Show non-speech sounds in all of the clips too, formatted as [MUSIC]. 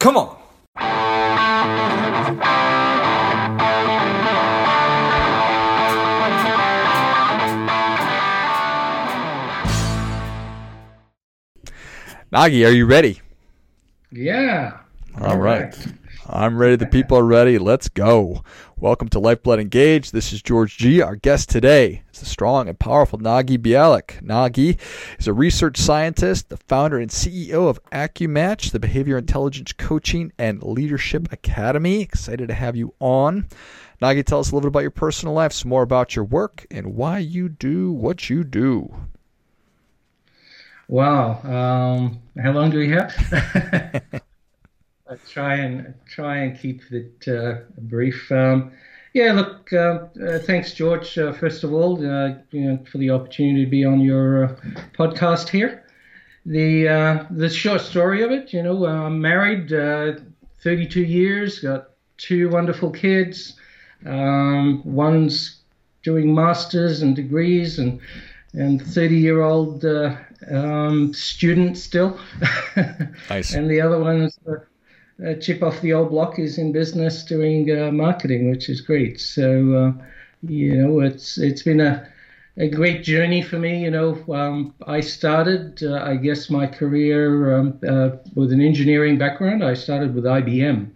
Come on. Nagi, are you ready? Yeah. All right. I'm ready. The people are ready. Let's go. Welcome to Lifeblood Engage. This is George G. Our guest today is the strong and powerful Nagi Bialik. Nagi is a research scientist, the founder and CEO of AccuMatch, the Behavior Intelligence Coaching and Leadership Academy. Excited to have you on. Nagi, tell us a little bit about your personal life, some more about your work, and why you do what you do. Wow. Um, how long do we have? [LAUGHS] [LAUGHS] I try and try and keep it uh, brief. Um, yeah, look. Uh, uh, thanks, George. Uh, first of all, uh, you know, for the opportunity to be on your uh, podcast here. The the short story of it, you know, I'm married, 32 years, got two wonderful kids. Um, one's doing masters and degrees, and and 30 year old um, student still. [LAUGHS] nice. and the other one's uh, chip off the old block is in business doing uh, marketing, which is great. So uh, you know, it's it's been a a great journey for me. You know, um, I started, uh, I guess, my career um, uh, with an engineering background. I started with IBM.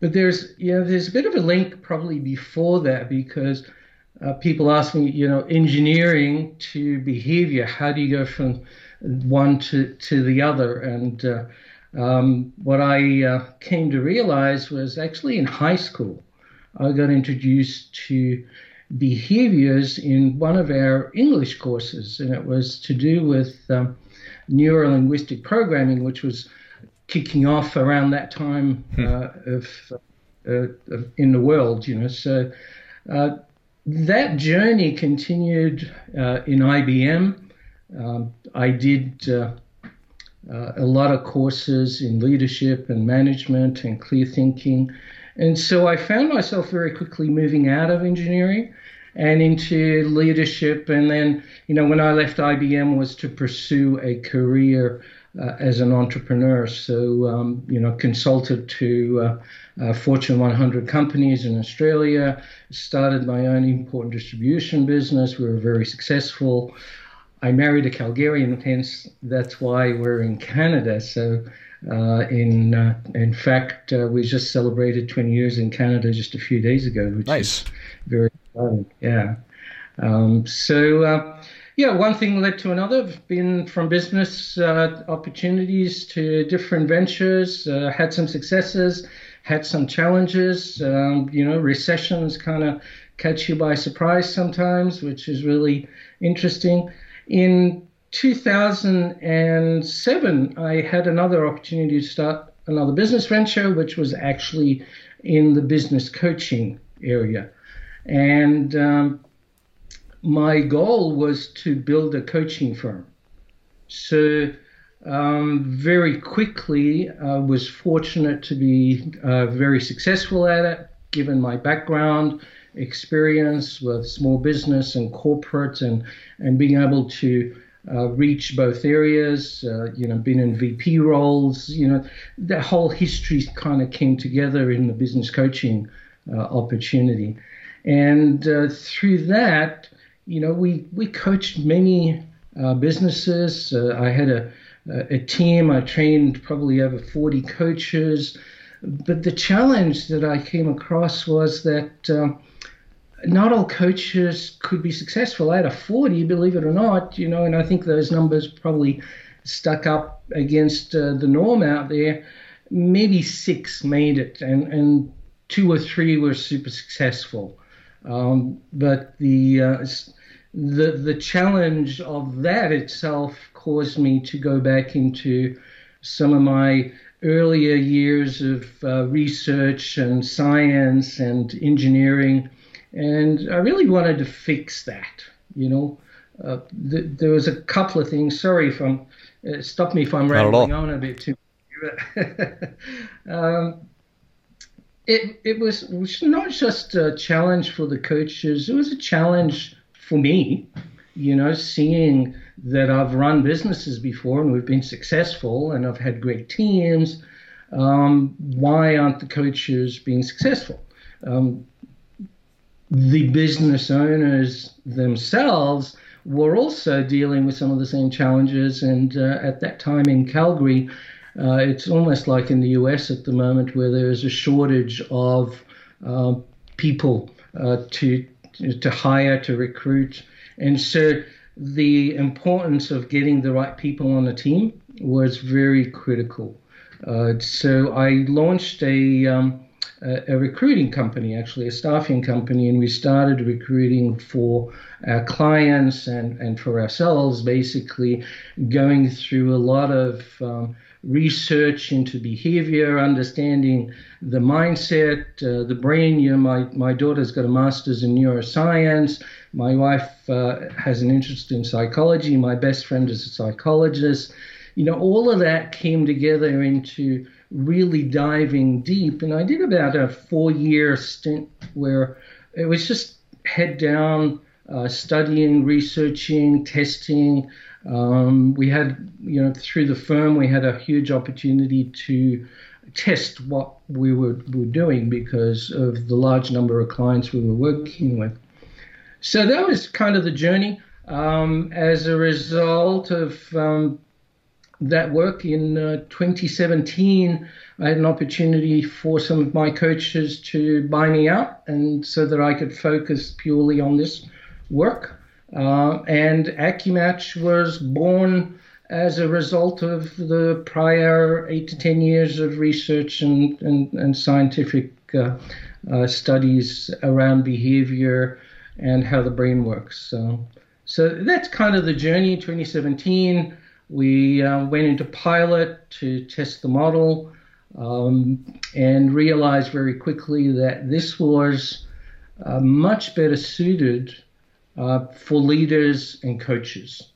But there's, you know, there's a bit of a link probably before that because uh, people ask me, you know, engineering to behavior. How do you go from one to to the other? And um, what I uh, came to realize was actually in high school, I got introduced to behaviors in one of our English courses, and it was to do with um, neuro linguistic programming, which was kicking off around that time hmm. uh, of, uh, of, in the world, you know. So uh, that journey continued uh, in IBM. Um, I did uh, a lot of courses in leadership and management and clear thinking. And so I found myself very quickly moving out of engineering and into leadership. And then, you know, when I left IBM was to pursue a career uh, as an entrepreneur. So, um, you know, consulted to uh, uh, Fortune 100 companies in Australia, started my own import and distribution business. We were very successful. I married a Calgarian, hence that's why we're in Canada. So, uh, in uh, in fact, uh, we just celebrated 20 years in Canada just a few days ago, which nice. is very exciting. Yeah. Um, so, uh, yeah, one thing led to another. I've been from business uh, opportunities to different ventures, uh, had some successes, had some challenges. Um, you know, recessions kind of catch you by surprise sometimes, which is really interesting. In 2007, I had another opportunity to start another business venture, which was actually in the business coaching area. And um, my goal was to build a coaching firm. So, um, very quickly, I was fortunate to be uh, very successful at it, given my background experience with small business and corporate and, and being able to uh, reach both areas, uh, you know, been in VP roles, you know, that whole history kind of came together in the business coaching uh, opportunity. And uh, through that, you know, we, we coached many uh, businesses. Uh, I had a, a team, I trained probably over 40 coaches. But the challenge that I came across was that not all coaches could be successful out of 40, believe it or not, you know, and I think those numbers probably stuck up against uh, the norm out there. Maybe six made it, and, and two or three were super successful. Um, but the, uh, the, the challenge of that itself caused me to go back into some of my earlier years of uh, research and science and engineering and I really wanted to fix that. You know, uh, th- there was a couple of things. Sorry if I'm uh, stop me if I'm rambling on a bit too. [LAUGHS] um, it it was, it was not just a challenge for the coaches. It was a challenge for me you know, seeing that I've run businesses before and we've been successful and I've had great teams, um, why aren't the coaches being successful? Um, the business owners themselves were also dealing with some of the same challenges. And uh, at that time in Calgary, uh, it's almost like in the US at the moment where there is a shortage of uh, people uh, to to hire, to recruit, and so the importance of getting the right people on the team was very critical. Uh, so I launched a, um, a, recruiting company, actually a staffing company, and we started recruiting for our clients and, and for ourselves, basically going through a lot of um, research into behavior, understanding the mindset, uh, the brain. You know, my, my daughter's got a master's in neuroscience. My wife uh, has an interest in psychology. My best friend is a psychologist you know, all of that came together into really diving deep. And I did about a four year stint where it was just head down, uh, studying, researching, testing. Um, we had, you know, through the firm, we had a huge opportunity to test what we were, were doing because of the large number of clients we were working with. So that was kind of the journey. Um, as a result of um, that work in uh, 2017, I had an opportunity for some of my coaches to buy me out, and so that I could focus purely on this work. Uh, and AccuMatch was born as a result of the prior eight to ten years of research and, and, and scientific uh, uh, studies around behavior and how the brain works. So, so that's kind of the journey. 2017 we uh, went into pilot to test the model um, and realized very quickly that this was uh, much better suited uh, for leaders and coaches.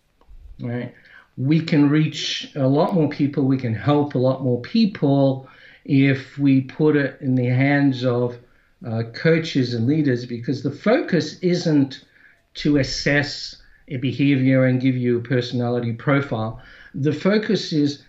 Right? We can reach a lot more people, we can help a lot more people if we put it in the hands of uh, coaches and leaders because the focus isn't to assess behavior and give you a personality profile. The focus is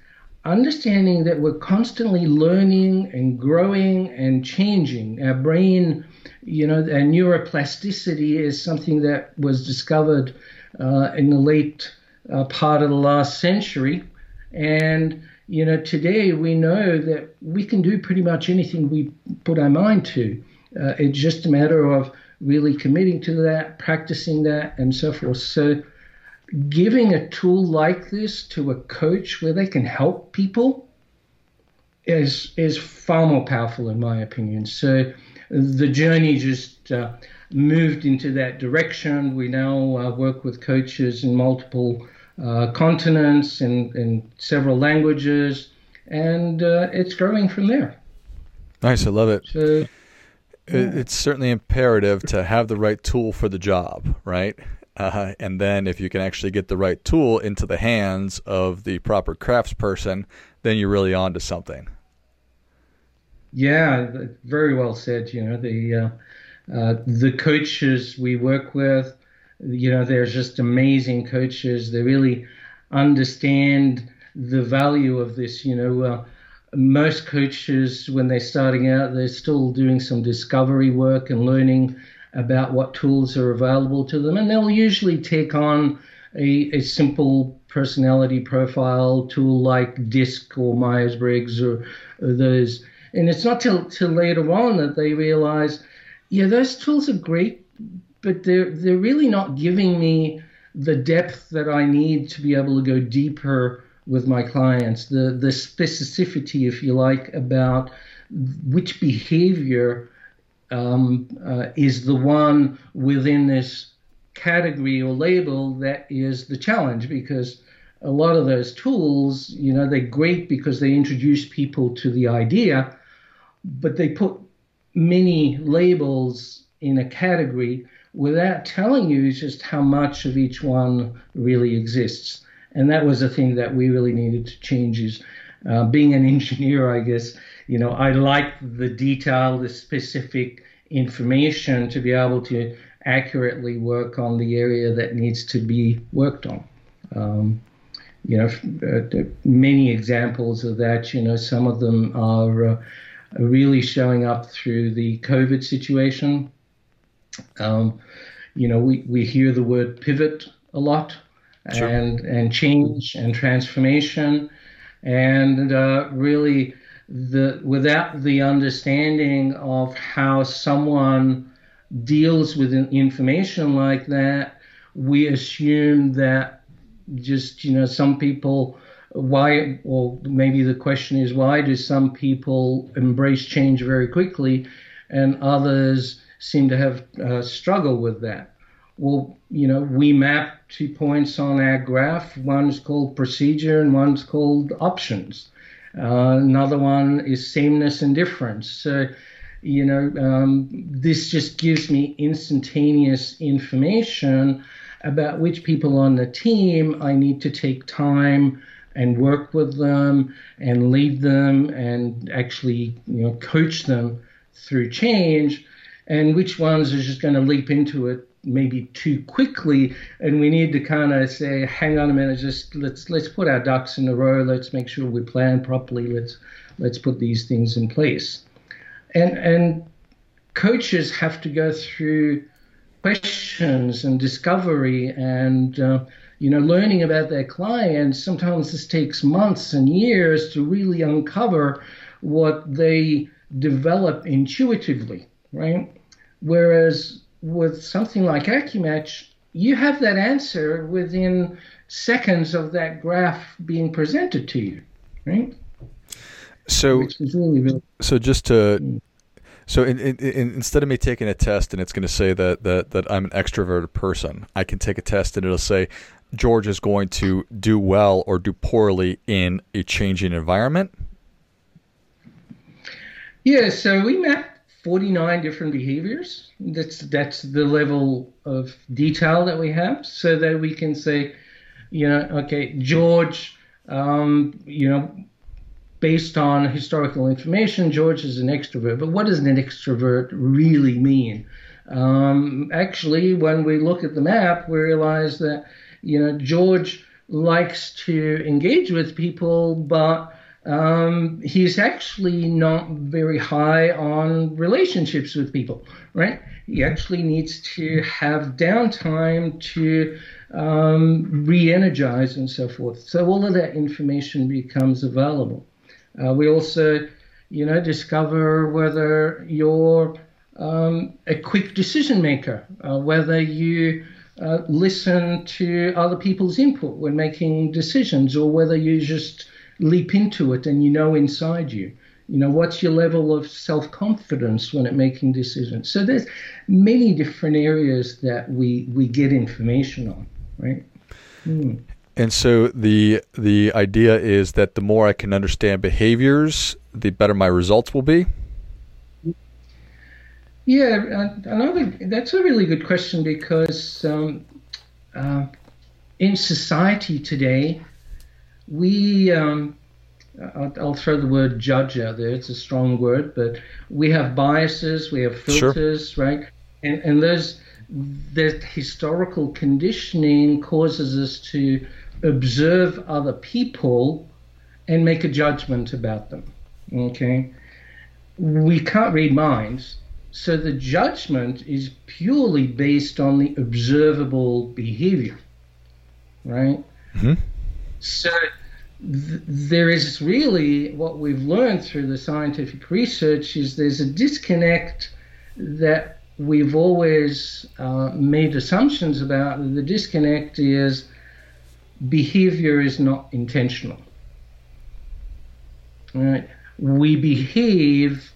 understanding that we're constantly learning and growing and changing. Our brain, you know, our neuroplasticity is something that was discovered uh, in the late uh, part of the last century. And, you know, today we know that we can do pretty much anything we put our mind to. Uh, it's just a matter of really committing to that, practicing that, and so forth. So, giving a tool like this to a coach where they can help people is is far more powerful, in my opinion. So, the journey just uh, moved into that direction. We now uh, work with coaches in multiple uh, continents and in several languages, and uh, it's growing from there. Nice, I love it. So, it's certainly imperative to have the right tool for the job, right? Uh, and then if you can actually get the right tool into the hands of the proper craftsperson, then you're really on to something. Yeah, very well said. You know, the uh, uh, the coaches we work with, you know, they're just amazing coaches. They really understand the value of this. You know, uh, most coaches, when they're starting out, they're still doing some discovery work and learning about what tools are available to them. And they'll usually take on a, a simple personality profile tool like DISC or Myers Briggs or, or, those. And it's not till, till later on that they realize, yeah, those tools are great, but they're, they're really not giving me the depth that I need to be able to go deeper with my clients, the, the specificity, if you like, about which behavior um, uh, is the one within this category or label that is the challenge because a lot of those tools, you know, they're great because they introduce people to the idea, but they put many labels in a category without telling you just how much of each one really exists. And that was the thing that we really needed to change is uh, being an engineer, I guess, you know, I like the detail, the specific information to be able to accurately work on the area that needs to be worked on. Um, you know, uh, many examples of that. You know, some of them are uh, really showing up through the COVID situation. Um, you know, we, we hear the word pivot a lot sure. and, and change and transformation. And uh, really, the, without the understanding of how someone deals with information like that, we assume that just, you know, some people why, or maybe the question is why do some people embrace change very quickly and others seem to have uh, struggled with that? Well, you know, we map two points on our graph. One's called procedure and one's called options. Uh, another one is sameness and difference. So, you know, um, this just gives me instantaneous information about which people on the team I need to take time and work with them and lead them and actually you know coach them through change and which ones are just going to leap into it maybe too quickly and we need to kind of say hang on a minute just let's let's put our ducks in a row. Let's make sure we plan properly. Let's let's put these things in place. And and coaches have to go through questions and discovery and uh, you know, learning about their clients, sometimes this takes months and years to really uncover what they develop intuitively, right? Whereas with something like Accumatch, you have that answer within seconds of that graph being presented to you, right? So, really, really so just to mm. So in, in, in, instead of me taking a test and it's going to say that, that that I'm an extroverted person, I can take a test and it'll say George is going to do well or do poorly in a changing environment? Yeah, so we mapped 49 different behaviors. That's that's the level of detail that we have, so that we can say, you know, okay, George, um, you know, based on historical information, George is an extrovert. But what does an extrovert really mean? Um, actually, when we look at the map, we realize that you know, George likes to engage with people, but um, he's actually not very high on relationships with people, right? He actually needs to have downtime to um, re energize and so forth. So all of that information becomes available. Uh, we also, you know, discover whether you're um, a quick decision maker, uh, whether you uh, listen to other people's input when making decisions, or whether you just leap into it and you know inside you. You know, what's your level of self confidence when it making decisions? So there's many different areas that we we get information on, right? Hmm. And so the the idea is that the more I can understand behaviors, the better my results will be. Yeah, another that's a really good question because um, uh, in society today, we um, I'll, throw the word judge out there. It's a strong word, but we have biases, we have filters, sure. right? And and there's that historical conditioning causes us to observe other people and make a judgment about them. Okay, we can't read minds so the judgment is purely based on the observable behavior, right? Mm-hmm. So th- there is really what we've learned through the scientific research is there's a disconnect that we've always uh, made assumptions about. The disconnect is behavior is not intentional. Right? We behave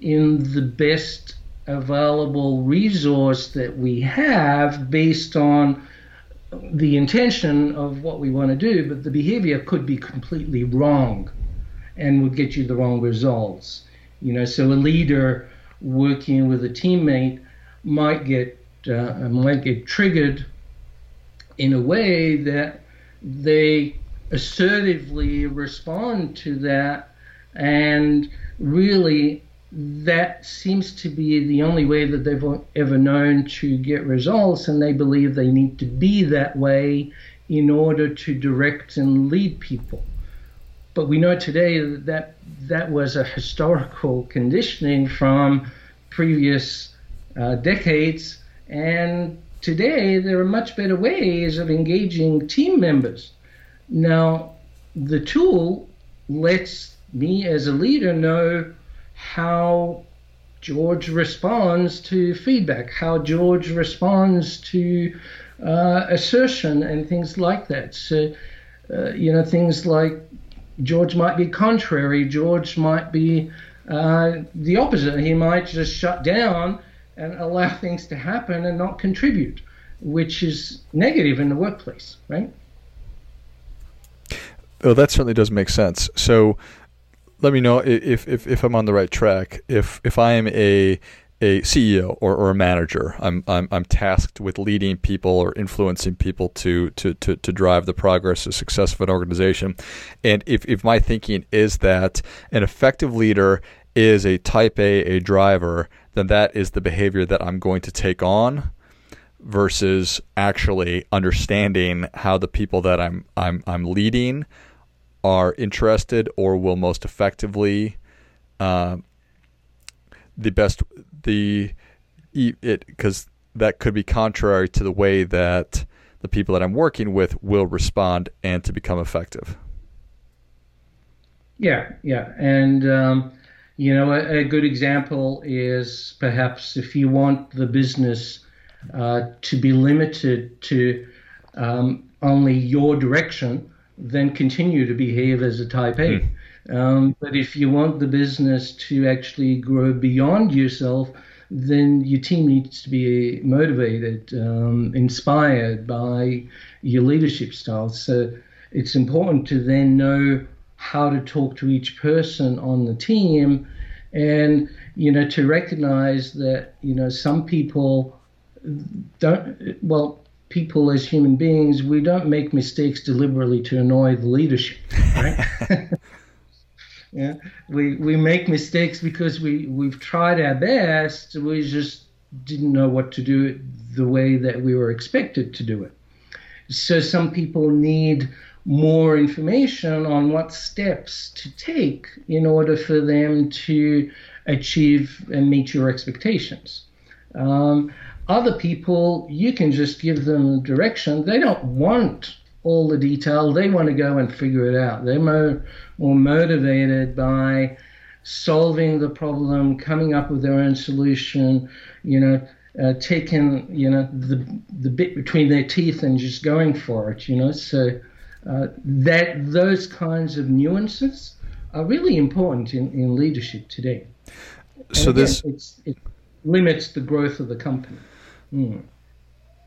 in the best available resource that we have based on the intention of what we want to do, but the behavior could be completely wrong and would get you the wrong results. You know, so a leader working with a teammate might get uh, might get triggered in a way that they assertively respond to that and really that seems to be the only way that they've ever known to get results, and they believe they need to be that way in order to direct and lead people. But we know today that that, was a historical conditioning from previous uh, decades, and today there are much better ways of engaging team members. Now, the tool lets me as a leader know how George responds to feedback, how George responds to uh, assertion and things like that. So, uh, you know, things like George might be contrary, George might be uh, the opposite. He might just shut down and allow [LAUGHS] things to happen and not contribute, which is negative in the workplace, right? Oh, that certainly does make sense. So, let me know if, if, if I'm on the right track. If if I am a a CEO or, or a manager, I'm, I'm I'm tasked with leading people or influencing people to to to, to drive the progress and success of an organization. And if, if my thinking is that an effective leader is a type A, a driver, then that is the behavior that I'm going to take on versus actually understanding how the people that I'm I'm I'm leading are interested or will most effectively uh, the best the it because that could be contrary to the way that the people that I'm working with will respond and to become effective. Yeah, yeah, and um, you know a, a, good example is perhaps if you want the business uh, to be limited to um, only your direction then continue to behave as a type A. Mm. Um, but if you want the business to actually grow beyond yourself, then your team needs to be motivated, um, inspired by your leadership style. So it's important to then know how to talk to each person on the team and you know to recognize that you know some people don't well people as human beings, we don't make mistakes deliberately to annoy the leadership, right? [LAUGHS] yeah, we we make mistakes because we we've tried our best. We just didn't know what to do it the way that we were expected to do it. So some people need more information on what steps to take in order for them to achieve and meet your expectations. Um, other people, you can just give them direction. They don't want all the detail. They want to go and figure it out. They're more, more motivated by solving the problem, coming up with their own solution, you know, uh, taking, you know, the, the bit between their teeth and just going for it, you know. So uh, that those kinds of nuances are really important in, in leadership today. And so again, this it limits the growth of the company. Mm.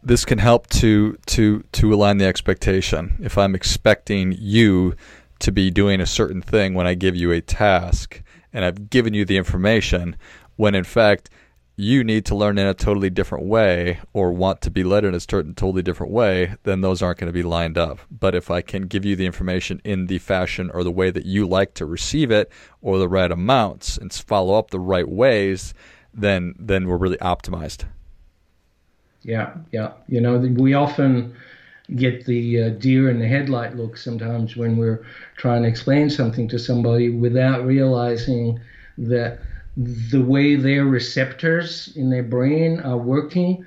This can help to to to align the expectation. If I'm expecting you to be doing a certain thing when I give you a task and I've given you the information, when in fact you need to learn in a totally different way or want to be led in a certain totally different way, then those aren't going to be lined up. But if I can give you the information in the fashion or the way that you like to receive it or the right amounts and follow up the right ways, then then we're really optimized. Yeah, yeah. You know, we often get the uh, deer in the headlight look sometimes when we're trying to explain something to somebody without realizing that the way their receptors in their brain are working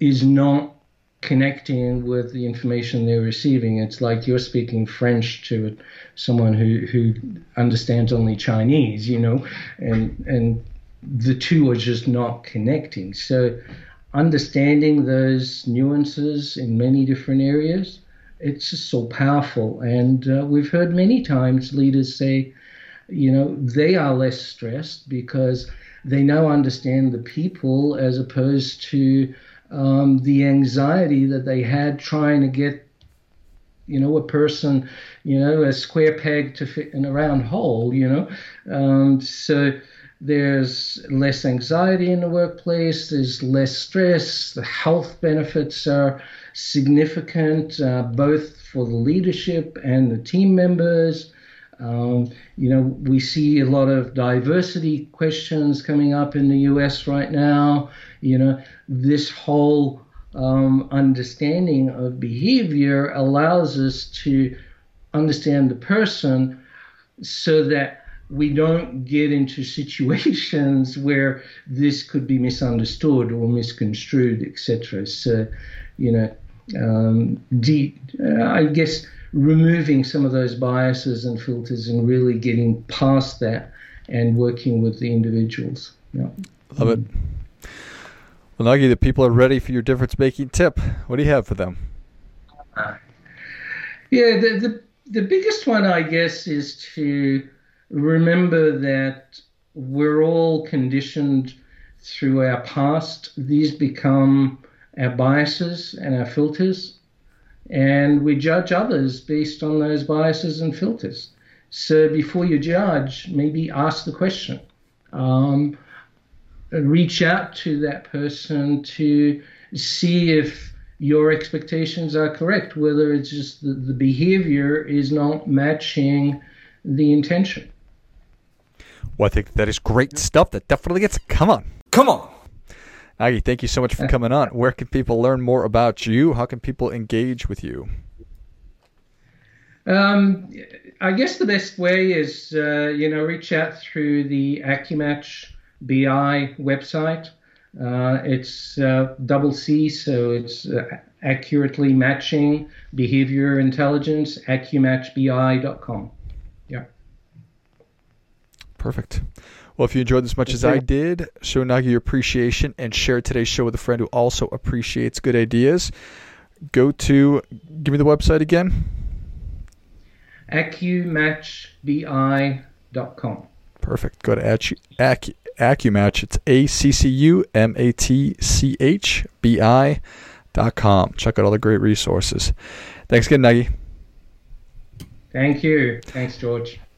is not connecting with the information they're receiving. It's like you're speaking French to someone who, who understands only Chinese, you know, and and the two are just not connecting. So understanding those nuances in many different areas, it's just so powerful. And uh, we've heard many times leaders say, you know, they are less stressed because they now understand the people as opposed to um, the anxiety that they had trying to get, you know, a person, you know, a square peg to fit in a round hole, you know. Um, so, there's less anxiety in the workplace, there's less stress, the health benefits are significant uh, both for the leadership and the team members. Um, you know, we see a lot of diversity questions coming up in the US right now. You know, this whole um, understanding of behavior allows us to understand the person so that we don't get into situations [LAUGHS] where this could be misunderstood or misconstrued, etc. So, you know, um, de- uh, I guess removing some of those biases and filters and really getting past that and working with the individuals. Yeah. Love it. Well, Nagi, the people are ready for your difference making tip. What do you have for them? Uh, yeah, the, the, the biggest one, I guess, is to remember that we're all conditioned through our past. These become our biases and our filters, and we judge others based on those biases and filters. So before you judge, maybe ask the question. Um, reach out to that person to see if your expectations are correct, whether it's just the, the behavior is not matching the intention. Well, I think that is great stuff. That definitely gets. Come on. Come on. Nagi, thank you so much for coming on. Where can people learn more about you? How can people engage with you? Um, I guess the best way is, uh, you know, reach out through the AccuMatch BI website. Uh, it's uh, double C, so it's uh, accurately matching behavior intelligence, accumatchbi.com. Perfect. Well, if you enjoyed this as much as I did, show Nagi your appreciation and share today's show with a friend who also appreciates good ideas. Go to, give me the website again. AccuMatchBI.com. Perfect. Go to Accu, Accu, AccuMatch. It's A C C U M A T C H B I dot com. Check out all the great resources. Thanks again, Nagi. Thank you. Thanks, George.